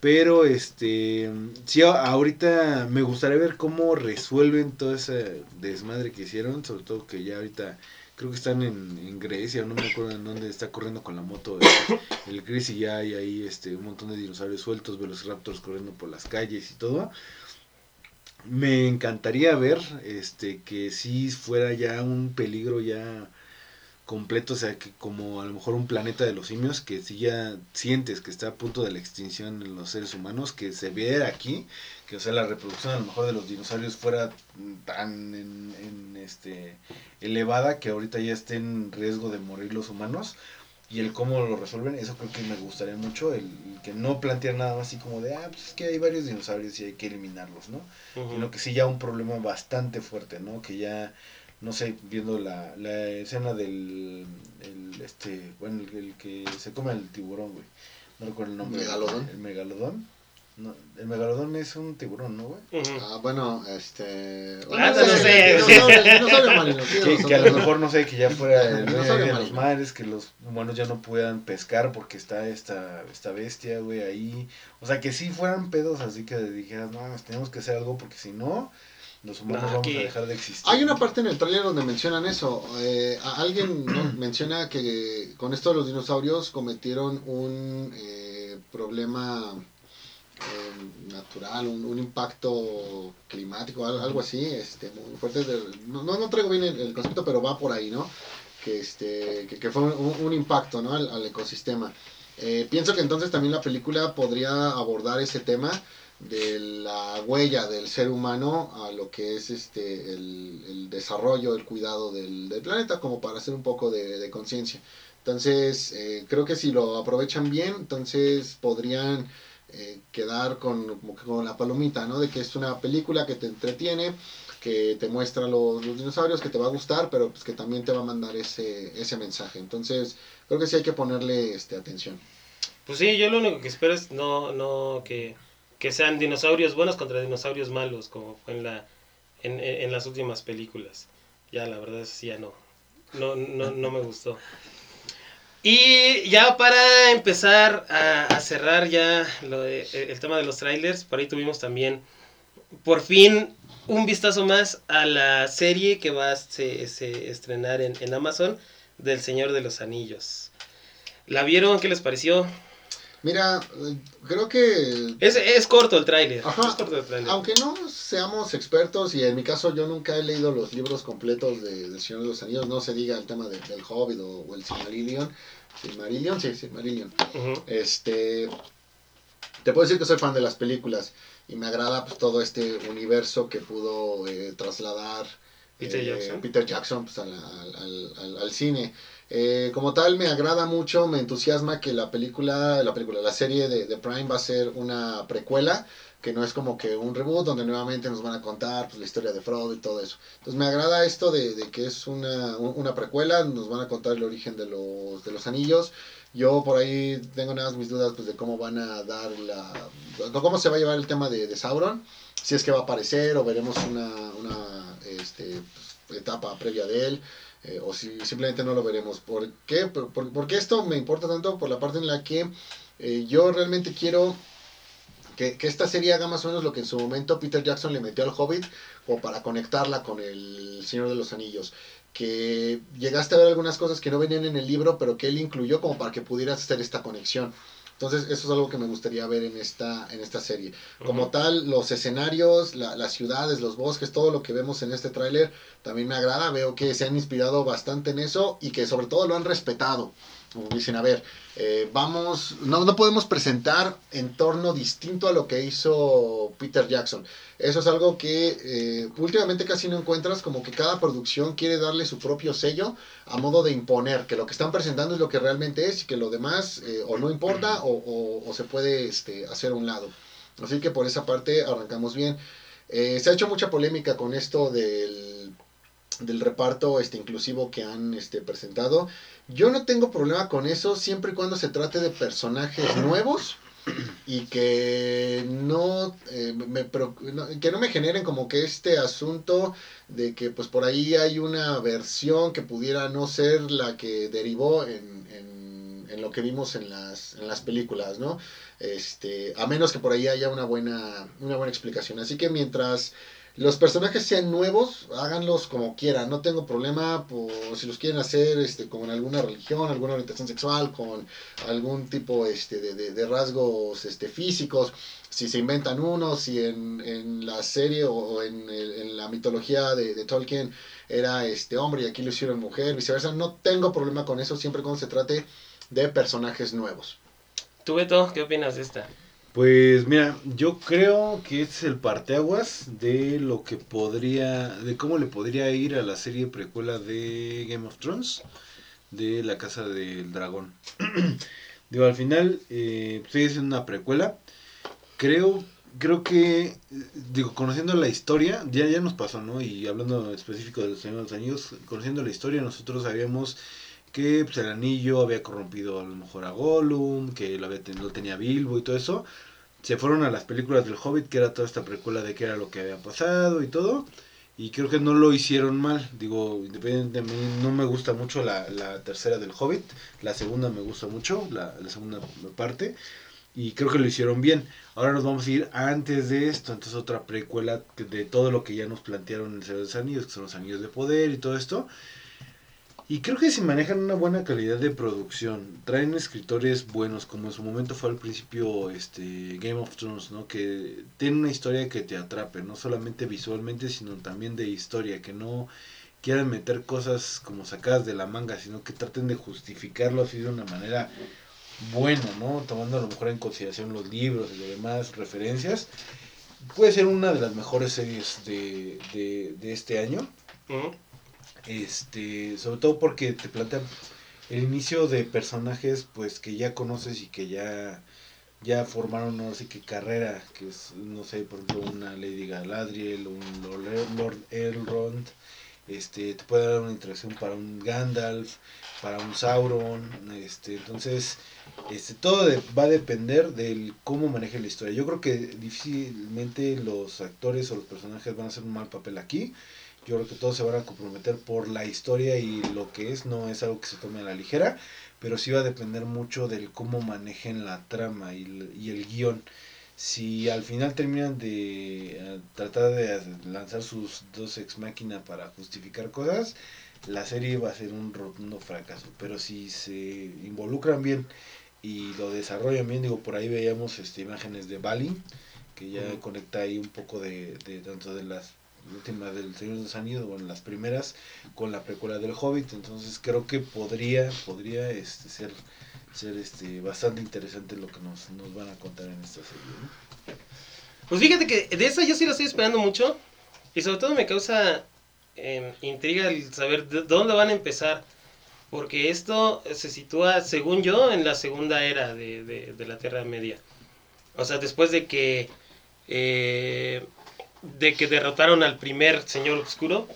Speaker 3: Pero este sí ahorita me gustaría ver cómo resuelven todo ese desmadre que hicieron, sobre todo que ya ahorita creo que están en, en Grecia, no me acuerdo en dónde está corriendo con la moto el, el y ya hay ahí este un montón de dinosaurios sueltos, velociraptors corriendo por las calles y todo. Me encantaría ver este que si fuera ya un peligro ya completo, o sea, que como a lo mejor un planeta de los simios, que si ya sientes que está a punto de la extinción en los seres humanos, que se viera aquí, que o sea, la reproducción a lo mejor de los dinosaurios fuera tan en, en, este elevada que ahorita ya esté en riesgo de morir los humanos. Y el cómo lo resuelven, eso creo que me gustaría mucho, el, el que no plantear nada más así como de, ah, pues es que hay varios dinosaurios y hay que eliminarlos, ¿no? Sino que sí ya un problema bastante fuerte, ¿no? Que ya, no sé, viendo la, la escena del, el, este, bueno, el, el que se come al tiburón, güey, no recuerdo el nombre.
Speaker 1: ¿Megalodón?
Speaker 3: El megalodón. No, el megalodón es un tiburón, ¿no, güey?
Speaker 1: Ah, bueno, este.
Speaker 2: Ah, no sé.
Speaker 1: Marino, sí,
Speaker 3: Que,
Speaker 1: los
Speaker 3: que a lo mejor, no sé, que ya fuera el de los mares, que los humanos ya no puedan pescar porque está esta, esta bestia, güey, ahí. O sea, que sí fueran pedos, así que dijeras, no, nos tenemos que hacer algo porque si no, los humanos
Speaker 2: No,
Speaker 3: vamos
Speaker 2: aquí-
Speaker 3: a dejar de existir.
Speaker 1: Hay una parte en el tráiler donde mencionan eso. Eh, a- alguien ¿no? menciona que con esto de los dinosaurios cometieron un eh, problema eh, natural, un, un impacto climático, al- algo así, este, muy fuerte. de- no, no, no traigo bien el, el concepto, pero va por ahí, ¿no? Que, este, que, que fue un, un impacto ¿no? al, al ecosistema. Eh, pienso que entonces también la película podría abordar ese tema de la huella del ser humano a lo que es este el, el desarrollo, el cuidado del, del planeta, como para hacer un poco de, de conciencia. Entonces, eh, creo que si lo aprovechan bien, entonces podrían eh, quedar con, con la palomita, ¿no? De que es una película que te entretiene, que te muestra los, los dinosaurios, que te va a gustar, pero pues que también te va a mandar ese, ese mensaje. Entonces, creo que sí hay que ponerle este, atención.
Speaker 2: Pues sí, yo lo único que espero es no, no que, que sean dinosaurios buenos contra dinosaurios malos, como fue en la en, en- las últimas películas. Ya la verdad es que ya no. No, no, no me gustó. Y ya para empezar a, a cerrar ya lo de- el tema de los trailers, por ahí tuvimos también por fin un vistazo más a la serie que va a se, se estrenar en, en Amazon del Señor de los Anillos. ¿La vieron? ¿Qué les pareció?
Speaker 1: Mira, creo que
Speaker 2: Es, es corto el tráiler.
Speaker 1: Ajá.
Speaker 2: Es corto el tráiler.
Speaker 1: Aunque no seamos expertos, y en mi caso yo nunca he leído los libros completos de, del Señor de los Anillos, no se diga el tema de- del Hobbit o, o el Silmarillion. Silmarillion, sí, Silmarillion.
Speaker 2: Ujú.
Speaker 1: Este, te puedo decir que soy fan de las películas y me agrada pues, todo este universo que pudo eh, trasladar
Speaker 2: Peter
Speaker 1: eh,
Speaker 2: Jackson.
Speaker 1: Peter Jackson, pues, al, al- al- al- cine. Eh, como tal, me agrada mucho, me entusiasma que la película, la película, la serie de, de Prime va a ser una precuela, que no es como que un reboot donde nuevamente nos van a contar pues, la historia de Frodo y todo eso. Entonces me agrada esto de, de que es una, un- una precuela, nos van a contar el origen de los, de los anillos. Yo por ahí tengo nada más mis dudas pues, de cómo van a dar la... cómo se va a llevar el tema de, de Sauron, si es que va a aparecer o veremos una, una este, pues, etapa previa de él. eh, o si simplemente no lo veremos. ¿Por qué? Por, por- porque esto me importa tanto por la parte en la que eh, yo realmente quiero que, que esta serie haga más o menos lo que en su momento Peter Jackson le metió al Hobbit, como para conectarla con el Señor de los Anillos. Que llegaste a ver algunas cosas que no venían en el libro, pero que él incluyó como para que pudieras hacer esta conexión. Entonces, eso es algo que me gustaría ver en esta, en esta serie. Como tal, los escenarios, la- las ciudades, los bosques, todo lo que vemos en este tráiler también me agrada. Veo que se han inspirado bastante en eso y que sobre todo lo han respetado. Dicen, a ver, eh, vamos, no, no podemos presentar entorno distinto a lo que hizo Peter Jackson. Eso es algo que eh, últimamente casi no encuentras, como que cada producción quiere darle su propio sello a modo de imponer, que lo que están presentando es lo que realmente es y que lo demás eh, o no importa o, o- o se puede este, hacer a un lado. Así que por esa parte arrancamos bien. Se ha hecho mucha polémica con esto del, del reparto este, inclusivo que han este, presentado. Yo no tengo problema con eso siempre y cuando se trate de personajes nuevos y que no, eh, me, no- que no me generen como que este asunto de que pues por ahí hay una versión que pudiera no ser la que derivó en, en- en lo que vimos en las, en las películas, ¿no? Este, a menos que por ahí haya una buena, una buena explicación. Así que mientras los personajes sean nuevos, háganlos como quieran. No tengo problema por si los quieren hacer este, con alguna religión, alguna orientación sexual, con algún tipo este, de, de- de rasgos este, físicos. Si se inventan unos, si en, en la serie o, en, en la mitología de, de Tolkien era este hombre y aquí lo hicieron mujer, viceversa. No tengo problema con eso siempre cuando se trate de personajes nuevos.
Speaker 2: ¿Tú, Beto, qué opinas de esta?
Speaker 3: Pues mira, yo creo que este es el parteaguas de lo que podría, de cómo le podría ir a la serie precuela de Game of Thrones, de la Casa del Dragón. Digo, al final, eh, sí es una precuela. Creo, creo que, digo, conociendo la historia, ya, ya nos pasó, ¿no? Y hablando específico de los Señor de los conociendo la historia, nosotros sabíamos que pues, el anillo había corrompido a lo mejor a Gollum, que lo, había lo tenía Bilbo y todo eso. Se fueron a las películas del Hobbit, que era toda esta precuela de qué era lo que había pasado y todo. Y creo que no lo hicieron mal. Digo, independientemente, a mí no me gusta mucho la, la tercera del Hobbit. La segunda me gusta mucho, la, la segunda parte. Y creo que lo hicieron bien. Ahora nos vamos a ir antes de esto. Entonces otra precuela de todo lo que ya nos plantearon en el Señor de los Anillos, que son los anillos de poder y todo esto. Y creo que si manejan una buena calidad de producción, traen escritores buenos, como en su momento fue al principio este Game of Thrones, ¿no? Que tiene una historia que te atrape, no solamente visualmente, sino también de historia, que no quieran meter cosas como sacadas de la manga, sino que traten de justificarlo así de una manera buena, ¿no? Tomando a lo mejor en consideración los libros y demás referencias. Puede ser una de las mejores series de, de, este año. Este, sobre todo porque te plantean el inicio de personajes pues que ya conoces y que ya ya formaron no sé qué carrera, que es no sé, por ejemplo, una Lady Galadriel, un Lord, Lord Elrond, este te puede dar una interacción para un Gandalf, para un Sauron, este, entonces este todo de- va a depender del cómo maneje la historia. Yo creo que difícilmente los actores o los personajes van a hacer un mal papel aquí. Yo creo que todos se van a comprometer por la historia y lo que es, no es algo que se tome a la ligera, pero sí va a depender mucho del cómo manejen la trama y el, y el guion. Si al final terminan de eh, tratar de lanzar sus dos ex máquina para justificar cosas, la serie va a ser un rotundo fracaso. Pero si se involucran bien y lo desarrollan bien, digo, por ahí veíamos este, imágenes de Balin, que ya conecta ahí un poco de, de tanto de las últimas del Señor de los Anillos, bueno, las primeras con la precuela del Hobbit, entonces creo que podría, podría este, ser, ser este, bastante interesante lo que nos, nos van a contar en esta serie.
Speaker 2: Pues fíjate que de esa yo sí la estoy esperando mucho. Y sobre todo me causa eh, intriga el saber de dónde van a empezar. Porque esto se sitúa, según yo, en la segunda era de, de- de la Tierra Media. O sea, después de que. eh, de que derrotaron al primer Señor Oscuro,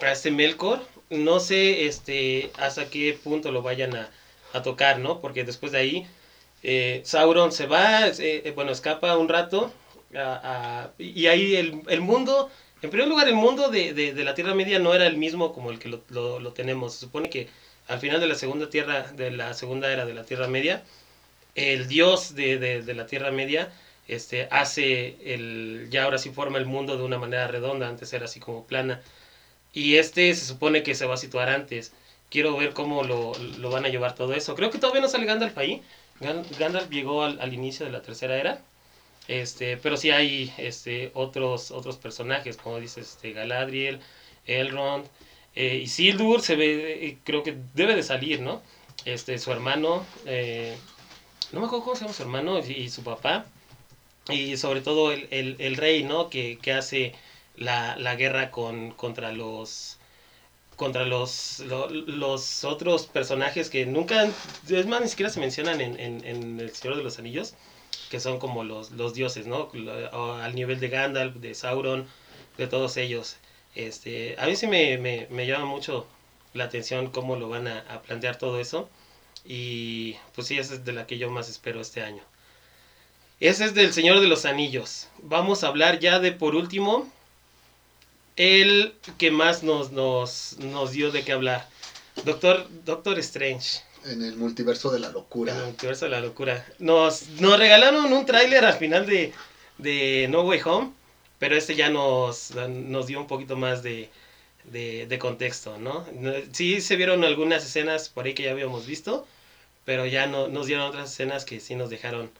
Speaker 2: a este Melkor. No sé este, hasta qué punto lo vayan a, a tocar, ¿no? Porque después de ahí. eh, Sauron se va, eh, bueno, escapa un rato. a- y ahí el, el mundo, en primer lugar, el mundo de, de- de la Tierra Media no era el mismo como el que lo, lo- tenemos. Se supone que al final de la segunda tierra, de la segunda era de la Tierra Media, el dios de- de la Tierra Media este, hace el, ya ahora sí forma el mundo de una manera redonda, antes era así como plana. Y este se supone que se va a situar antes. Quiero ver cómo lo, lo van a llevar todo eso. Creo que todavía no sale Gandalf ahí. Gan- Gandalf llegó al, al inicio de la tercera era. Este, pero sí hay este, otros, otros personajes, como dices, este, Galadriel, Elrond, eh, Isildur se ve, eh, creo que debe de salir, ¿no? Este, su hermano, eh, no me acuerdo cómo se llama su hermano y su papá, y sobre todo el, el, rey, ¿no? Que, que hace la, la guerra con, contra los contra los, lo- los otros personajes que nunca, es más, ni siquiera se mencionan en, en, El Señor de los Anillos, que son como los, los dioses, ¿no? Al nivel de Gandalf, de Sauron, de todos ellos. Este, a mí sí me, me, me llama mucho la atención cómo lo van a, a plantear todo eso. Y pues sí, esa es de la que yo más espero este año. Ese es del Señor de los Anillos. Vamos a hablar ya de por último el que más nos, nos, nos dio de qué hablar. Doctor, Doctor Strange.
Speaker 1: En el multiverso de la locura.
Speaker 2: El multiverso de la locura. Nos, nos regalaron un tráiler al final de, de No Way Home, pero este ya nos, nos dio un poquito más de, de, de contexto. No- Sí se vieron algunas escenas por ahí que ya habíamos visto, pero ya no, nos dieron otras escenas que sí nos dejaron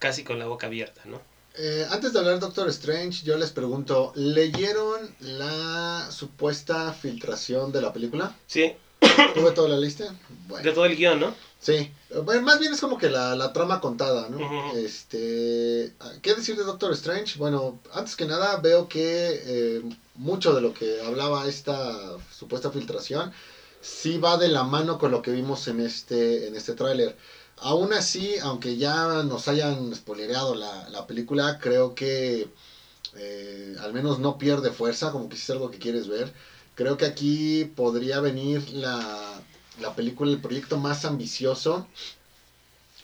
Speaker 2: casi con la boca abierta, ¿no?
Speaker 1: Eh, antes de hablar Doctor Strange, yo les pregunto, ¿leyeron la supuesta filtración de la película?
Speaker 2: Sí,
Speaker 1: ¿Tuve toda la lista? Bueno.
Speaker 2: de todo el guion, ¿no?
Speaker 1: Sí, bueno, más bien es como que la, la trama contada, ¿no? Este, ¿qué decir de Doctor Strange? Bueno, antes que nada veo que eh, mucho de lo que hablaba esta supuesta filtración sí va de la mano con lo que vimos en este, en este tráiler. Aún así, aunque ya nos hayan spoilereado la, la película, creo que eh, al menos no pierde fuerza, como que es algo que quieres ver. Creo que aquí podría venir la, la película, el proyecto más ambicioso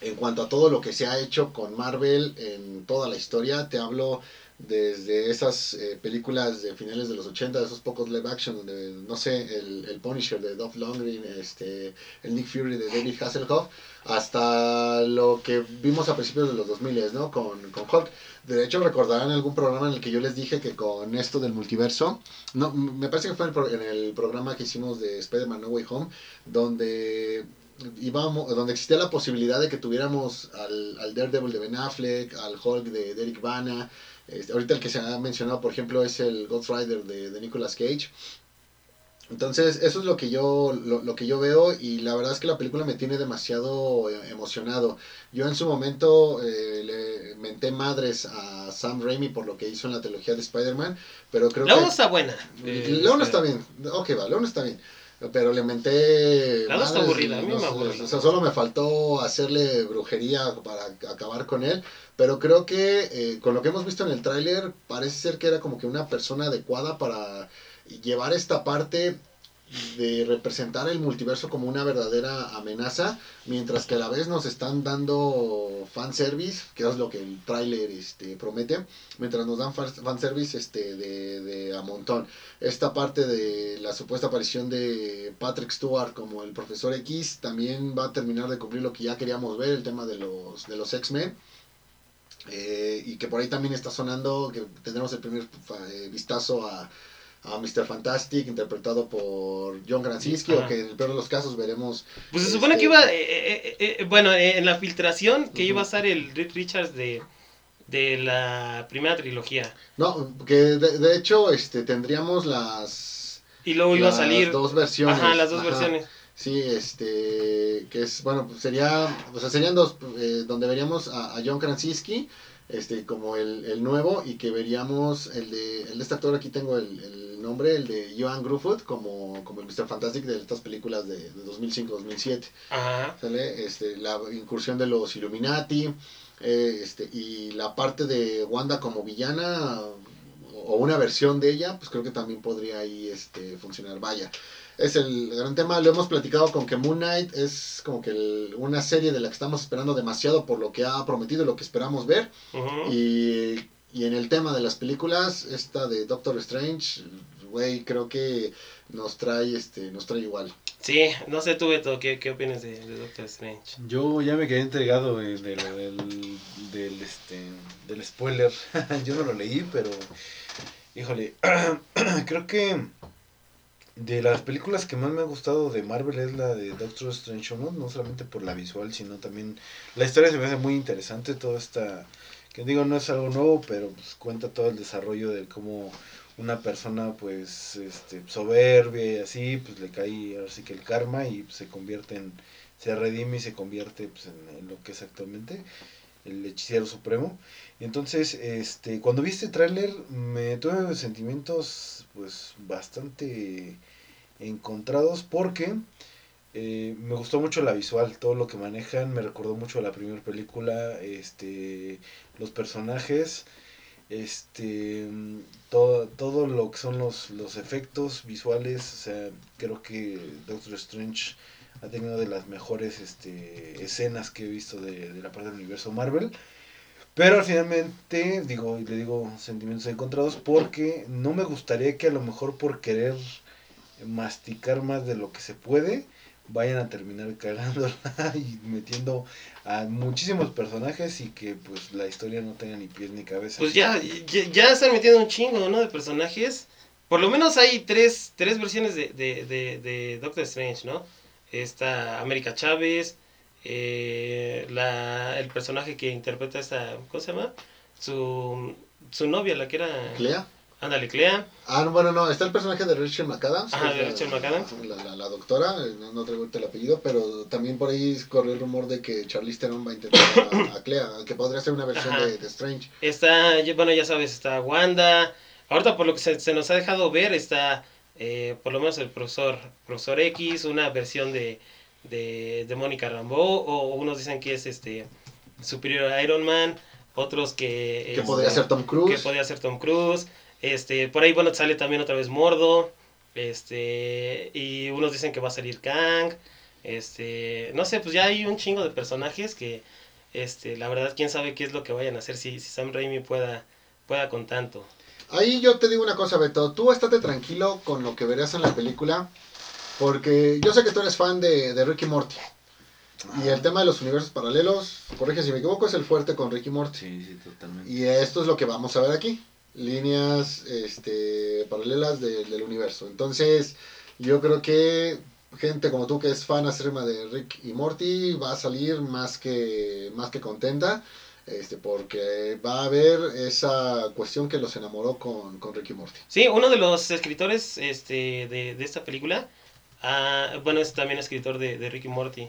Speaker 1: en cuanto a todo lo que se ha hecho con Marvel en toda la historia. Te hablo desde esas eh, películas de finales de los 80, de esos pocos live action, donde, no sé, el, el Punisher de Dolph Lundgren, este, el Nick Fury de David Hasselhoff, hasta lo que vimos a principios de los 2000, ¿no? Con, con Hulk. De hecho, recordarán algún programa en el que yo les dije que con esto del multiverso, no, me parece que fue en el, pro- en el programa que hicimos de Spider-Man No Way Home, donde íbamos, donde existía la posibilidad de que tuviéramos al, al Daredevil de Ben Affleck, al Hulk de Derek Bana, este, ahorita el que se ha mencionado, por ejemplo, es el Ghost Rider de, de Nicolas Cage. Entonces, eso es lo que yo lo, lo que yo veo y la verdad es que la película me tiene demasiado eh, emocionado. Yo en su momento eh, le menté madres a Sam Raimi por lo que hizo en la trilogía de Spider-Man, pero creo
Speaker 2: La
Speaker 1: que
Speaker 2: uno está buena. Eh,
Speaker 1: León
Speaker 2: este,
Speaker 1: está bien, ok va, León está bien. Pero le menté.
Speaker 2: Dos está aburrida,
Speaker 1: y
Speaker 2: a mí
Speaker 1: no
Speaker 2: me.
Speaker 1: O sea, solo me faltó hacerle brujería para acabar con él. Pero creo que eh, con lo que hemos visto en el tráiler, parece ser que era como que una persona adecuada para llevar esta parte de representar el multiverso como una verdadera amenaza, mientras que a la vez nos están dando fanservice, que es lo que el tráiler este, promete, mientras nos dan fan- fanservice este, de, de a montón. Esta parte de la supuesta aparición de Patrick Stewart como el profesor X también va a terminar de cumplir lo que ya queríamos ver, el tema de los, de los X-Men. Eh, y que por ahí también está sonando que tendremos el primer eh, vistazo a, a Mr. Fantastic interpretado por John Krasinski o que en el peor de los casos veremos
Speaker 2: Pues se supone
Speaker 1: este,
Speaker 2: que iba, eh, eh, eh, eh, bueno, en la filtración que iba a estar el Reed Richards de, de la primera trilogía.
Speaker 1: no que de, de hecho este tendríamos las
Speaker 2: Y luego iba a salir...
Speaker 1: dos versiones
Speaker 2: Ajá, las dos
Speaker 1: Ajá.
Speaker 2: versiones.
Speaker 1: Sí, este, que es, bueno, pues sería, o sea, serían dos, eh, donde veríamos a, a John Krasinski, este, como el, el nuevo, y que veríamos el de, el de este actor, aquí tengo el, el nombre, el de Joan Grufford, como, como el Mr. Fantastic de estas películas de, de 2005-2007,
Speaker 2: Ajá.
Speaker 1: ¿sale? Este, la incursión de los Illuminati, eh, este, y la parte de Wanda como villana, o, una versión de ella, pues creo que también podría ahí, este, funcionar, vaya es el gran tema. Lo hemos platicado con que Moon Knight es como que el- una serie de la que estamos esperando demasiado por lo que ha prometido y lo que esperamos ver. Y, y en el tema de las películas, esta de Doctor Strange, güey, creo que nos trae, este, nos trae igual.
Speaker 2: Sí, no sé tú, Beto, ¿qué, qué opinas de, de Doctor Strange?
Speaker 3: Yo ya me quedé entregado eh, de del, del, este, del spoiler. Yo no lo leí, pero híjole, creo que de las películas que más me ha gustado de Marvel es la de Doctor Strange ¿no? no solamente por la visual, sino también la historia se me hace muy interesante, toda esta, que digo no es algo nuevo, pero pues cuenta todo el desarrollo de cómo una persona pues este soberbia y así, pues le cae ahora sí que el karma y se convierte en, se redime y se convierte pues, en, en lo que es actualmente el hechicero supremo. Y entonces, este, cuando vi este tráiler me tuve sentimientos pues bastante encontrados porque eh, me gustó mucho la visual, todo lo que manejan, me recordó mucho a la primera película, este, los personajes, este, todo, todo lo que son los, los efectos visuales, o sea, creo que Doctor Strange ha tenido de las mejores este, escenas que he visto de, de la parte del universo Marvel. Pero finalmente, digo, y le digo sentimientos encontrados porque no me gustaría que a lo mejor por querer masticar más de lo que se puede, vayan a terminar cagándola y metiendo a muchísimos personajes y que pues la historia no tenga ni pies ni cabeza.
Speaker 2: Pues ya, ya, ya están metiendo un chingo, ¿no? De personajes. Por lo menos hay tres, tres versiones de, de, de, de Doctor Strange, ¿no? Está América Chávez, eh, la, el personaje que interpreta esta, ¿cómo se llama? Su, su novia, la que era...
Speaker 1: ¿Clea?
Speaker 2: Ándale, Clea.
Speaker 1: Ah, no, bueno, no, está el personaje de Rachel McAdams.
Speaker 2: Ajá,
Speaker 1: que
Speaker 2: de Rachel
Speaker 1: la-
Speaker 2: McAdams.
Speaker 1: La, la- la doctora, eh, no, no traigo el apellido, pero también por ahí corrió el rumor de que Charlize Theron va a intentar a, a Clea, que podría ser una versión de, de Strange.
Speaker 2: Está, bueno, ya sabes, está Wanda. Ahorita por lo que se, se nos ha dejado ver está, eh, por lo menos el profesor, profesor X, una versión de, de, de Mónica Rambeau, o unos dicen que es este superior a Iron Man, otros que...
Speaker 1: Que podría ser Tom
Speaker 2: que
Speaker 1: Cruise.
Speaker 2: podría ser Tom Cruise. Este, por ahí, bueno, sale también otra vez Mordo. Este, y unos dicen que va a salir Kang. Este, no sé, pues ya hay un chingo de personajes que, este, la verdad, quién sabe qué es lo que vayan a hacer si, si Sam Raimi pueda, pueda con tanto.
Speaker 1: Ahí yo te digo una cosa, Beto. Tú estate tranquilo con lo que verás en la película. Porque yo sé que tú eres fan de, de Ricky Morty. Y el tema de los universos paralelos, corrige si me equivoco, es el fuerte con Ricky Morty.
Speaker 3: Sí, sí, totalmente.
Speaker 1: Y esto es lo que vamos a ver aquí. Líneas este, paralelas de- del universo. Entonces, yo creo que gente como tú que es fan acérrima de Rick y Morty va a salir más que, más que contenta. Este, porque va a haber esa cuestión que los enamoró con, con Rick y Morty.
Speaker 2: Sí, uno de los escritores este, de, de esta película, ah, bueno, es también escritor de, de Ricky Morty.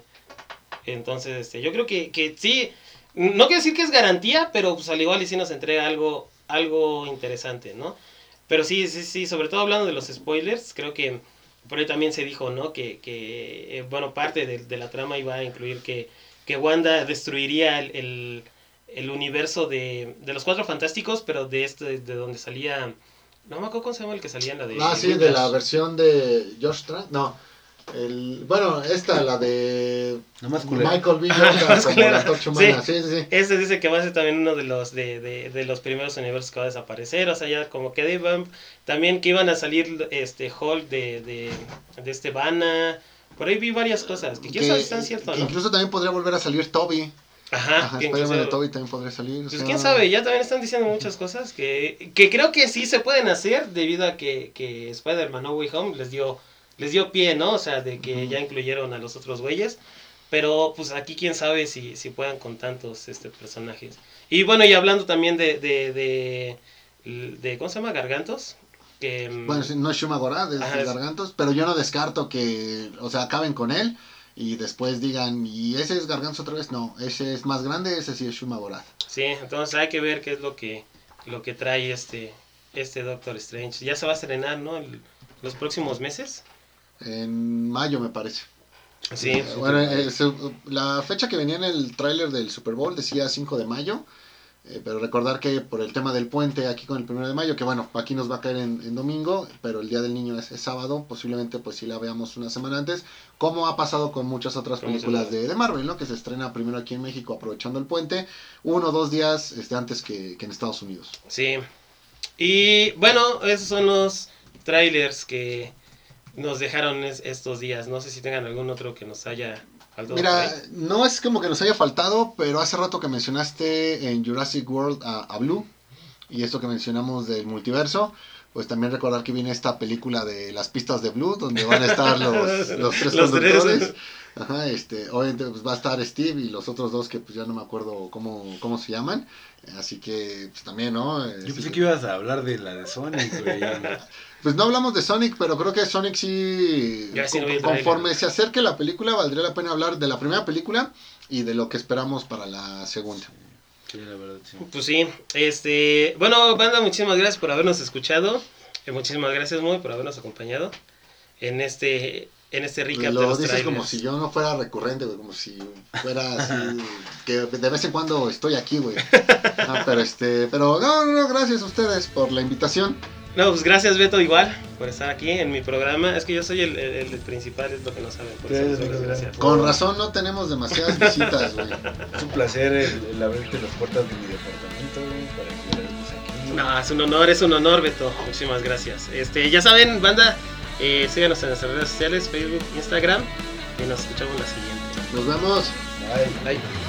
Speaker 2: Entonces, este, yo creo que, que sí, no quiero decir que es garantía, pero pues al igual y sí nos entrega algo, algo interesante, ¿no? Pero sí, sí, sí, sobre todo hablando de los spoilers, creo que por ahí también se dijo, ¿no? Que, que eh, bueno, parte de, de la trama iba a incluir que, que Wanda destruiría el, el, el universo de, de los Cuatro Fantásticos, pero de este, de donde salía... No me acuerdo cómo se llama el que salía en la de...
Speaker 1: Ah, sí, de la versión de Josh Trank. No, el, bueno, esta, la de
Speaker 3: No más culero.
Speaker 1: Michael B. Jordan como
Speaker 2: culera.
Speaker 1: la torcha humana. Sí, sí, sí.
Speaker 2: Este dice que va a ser también uno de los de, de, de los primeros universos que va a desaparecer. O sea, ya como que de Vamp. También que iban a salir este Hulk de, de, de este Vanna. Por ahí vi varias cosas. Que quién sabe si están ciertas
Speaker 1: que
Speaker 2: no.
Speaker 1: incluso también podría volver a salir Toby.
Speaker 2: Ajá,
Speaker 1: Ajá,
Speaker 2: que
Speaker 1: Spider-Man de
Speaker 2: incluso-
Speaker 1: Toby también podría salir. o
Speaker 2: Pues
Speaker 1: sea,
Speaker 2: quién sabe, ya también están diciendo muchas cosas que, que creo que sí se pueden hacer debido a que, que Spider-Man No Way Home les dio, les dio pie, ¿no? O sea, de que ya incluyeron a los otros güeyes. Pero pues aquí quién sabe si, si puedan con tantos este, personajes. Y bueno, y hablando también de, de, de, de ¿cómo se llama? Gargantos. Que, mm,
Speaker 1: Bueno, no es Shuma Gorath, es
Speaker 2: Ajá,
Speaker 1: Gargantos, pero yo no descarto que, o sea, acaben con él y después digan, ¿y ese es Gargantos otra vez? No, ese es más grande, ese sí es Shuma Gorath.
Speaker 2: Sí, entonces hay que ver qué es lo que, lo que trae este, este Doctor Strange. Ya se va a estrenar, ¿no? El- los próximos meses.
Speaker 1: En mayo, me parece.
Speaker 2: Sí.
Speaker 1: Eh, bueno, eh, se- la fecha que venía en el tráiler del Super Bowl decía 5 de mayo, eh, pero recordar que por el tema del puente aquí con el 1 de mayo, que bueno, aquí nos va a caer en, en domingo, pero el Día del Niño es, es sábado, posiblemente pues si la veamos una semana antes, como ha pasado con muchas otras películas de, de Marvel, ¿no? Que se estrena primero aquí en México aprovechando el puente, uno o dos días este, antes que, que en Estados Unidos.
Speaker 2: Sí. Y bueno, esos son los trailers que nos dejaron es- estos días. No sé si tengan algún otro que nos haya faltado.
Speaker 1: Mira, no es como que nos haya faltado, pero hace rato que mencionaste en Jurassic World a, a Blue y esto que mencionamos del multiverso, pues también recordar que viene esta película de las pistas de Blue, donde van a estar los, los tres
Speaker 2: Los tres.
Speaker 1: Ajá, este, obviamente pues, va a estar Steve y los otros dos que pues ya no me acuerdo cómo, cómo se llaman. Así que pues también, ¿no?
Speaker 3: Yo pensé
Speaker 1: que-
Speaker 3: que ibas a hablar de la de Sonic, güey.
Speaker 1: Pues no hablamos de Sonic, pero creo que Sonic sí, con- conforme se acerque la película, valdría la pena hablar de la primera película y de lo que esperamos para la segunda.
Speaker 3: Sí, la verdad, sí.
Speaker 2: Pues sí, este, bueno, banda, muchísimas gracias por habernos escuchado. Eh, muchísimas gracias, Muy, por habernos acompañado en este, en este recap de
Speaker 1: Lo
Speaker 2: los
Speaker 1: dices como si yo no fuera recurrente, güey, como si fuera así, que de vez en cuando estoy aquí, güey. Ah, pero este, pero no, no, no, gracias a ustedes por la invitación.
Speaker 2: No, pues gracias, Beto, igual, por estar aquí en mi programa. Es que yo soy el, el- el principal, es lo que no saben. Por
Speaker 3: Sí,
Speaker 2: eso
Speaker 3: es
Speaker 2: gracias.
Speaker 1: Con razón no tenemos demasiadas visitas, güey.
Speaker 3: Es un placer el, el abrirte las puertas de mi departamento, güey, para que aquí.
Speaker 2: No, es un honor, es un honor, Beto. Muchísimas gracias. Este, ya saben, banda, eh, síganos en nuestras redes sociales, Facebook, Instagram, y nos escuchamos la siguiente.
Speaker 1: Nos vemos.
Speaker 3: Bye.
Speaker 2: Bye.